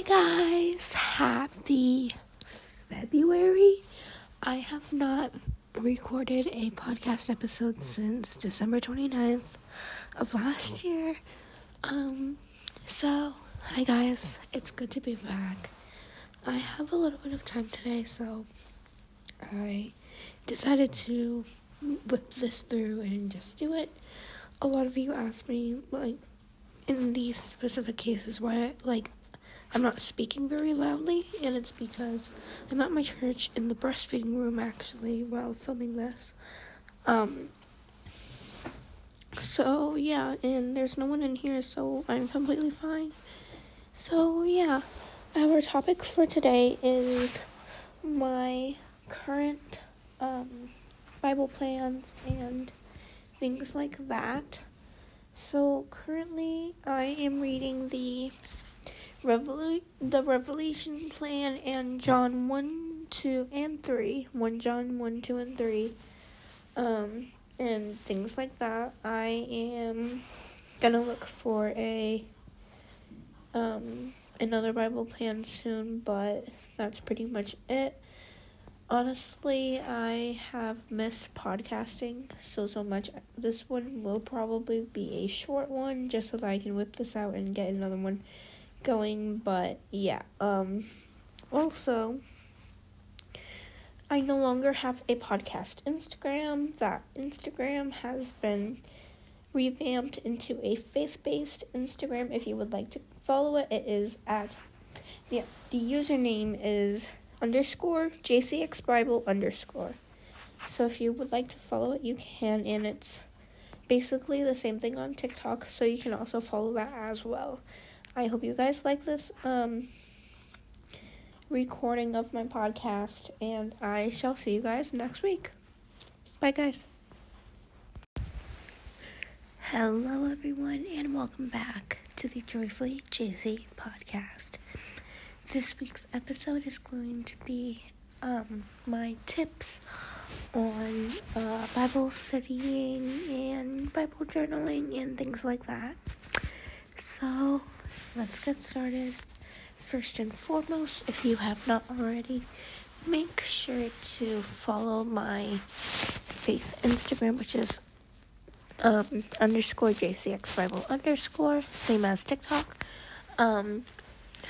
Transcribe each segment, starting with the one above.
Hi guys, happy February. I have not recorded a podcast episode since December 29th of last year. Um so, hi guys, it's good to be back. I have a little bit of time today, so I decided to whip this through and just do it. A lot of you asked me like in these specific cases why like I'm not speaking very loudly, and it's because I'm at my church in the breastfeeding room actually while filming this. Um, so yeah, and there's no one in here, so I'm completely fine. So yeah, our topic for today is my current um, Bible plans and things like that. So currently, I am reading the Revolu- the Revelation Plan and John one, two, and three. One John one, two, and three. Um, and things like that. I am gonna look for a um another Bible plan soon, but that's pretty much it. Honestly, I have missed podcasting so so much. This one will probably be a short one just so that I can whip this out and get another one going, but yeah. Um also I no longer have a podcast Instagram. That Instagram has been revamped into a faith-based Instagram. If you would like to follow it, it is at the the username is underscore JCX Bible underscore. So if you would like to follow it, you can, and it's basically the same thing on TikTok, so you can also follow that as well. I hope you guys like this um, recording of my podcast, and I shall see you guys next week. Bye, guys. Hello, everyone, and welcome back to the Joyfully JC podcast. This week's episode is going to be um, my tips on uh, Bible studying and Bible journaling and things like that. So, let's get started. First and foremost, if you have not already, make sure to follow my faith Instagram, which is um, underscore JCX Bible underscore, same as TikTok. Um,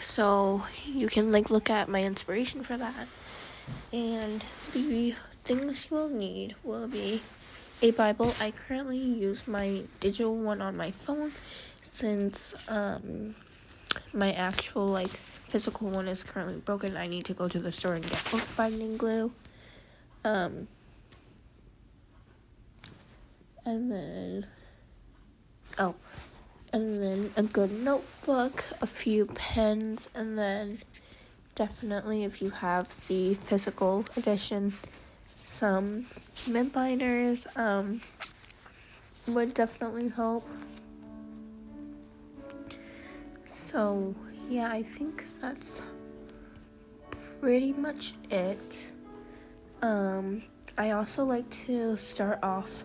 so you can like look at my inspiration for that. And the things you will need will be a Bible. I currently use my digital one on my phone since um my actual like physical one is currently broken. I need to go to the store and get book binding glue. Um and then oh and then a good notebook, a few pens, and then definitely if you have the physical edition, some Mildliners um, would definitely help. So, yeah, I think that's pretty much it. Um, I also like to start off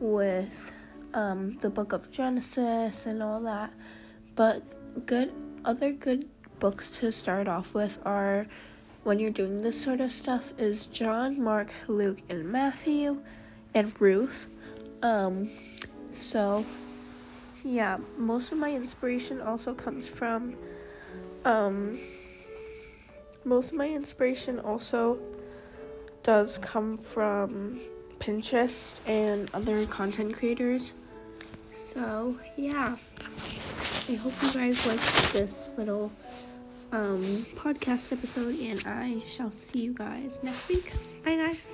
with um, the book of Genesis and all that. But good other good books to start off with are when you're doing this sort of stuff is John, Mark, Luke, and Matthew, and Ruth. Um, so yeah, most of my inspiration also comes from um, most of my inspiration also does come from Pinterest and other content creators. So, yeah. I hope you guys liked this little um, podcast episode, and I shall see you guys next week. Bye, guys.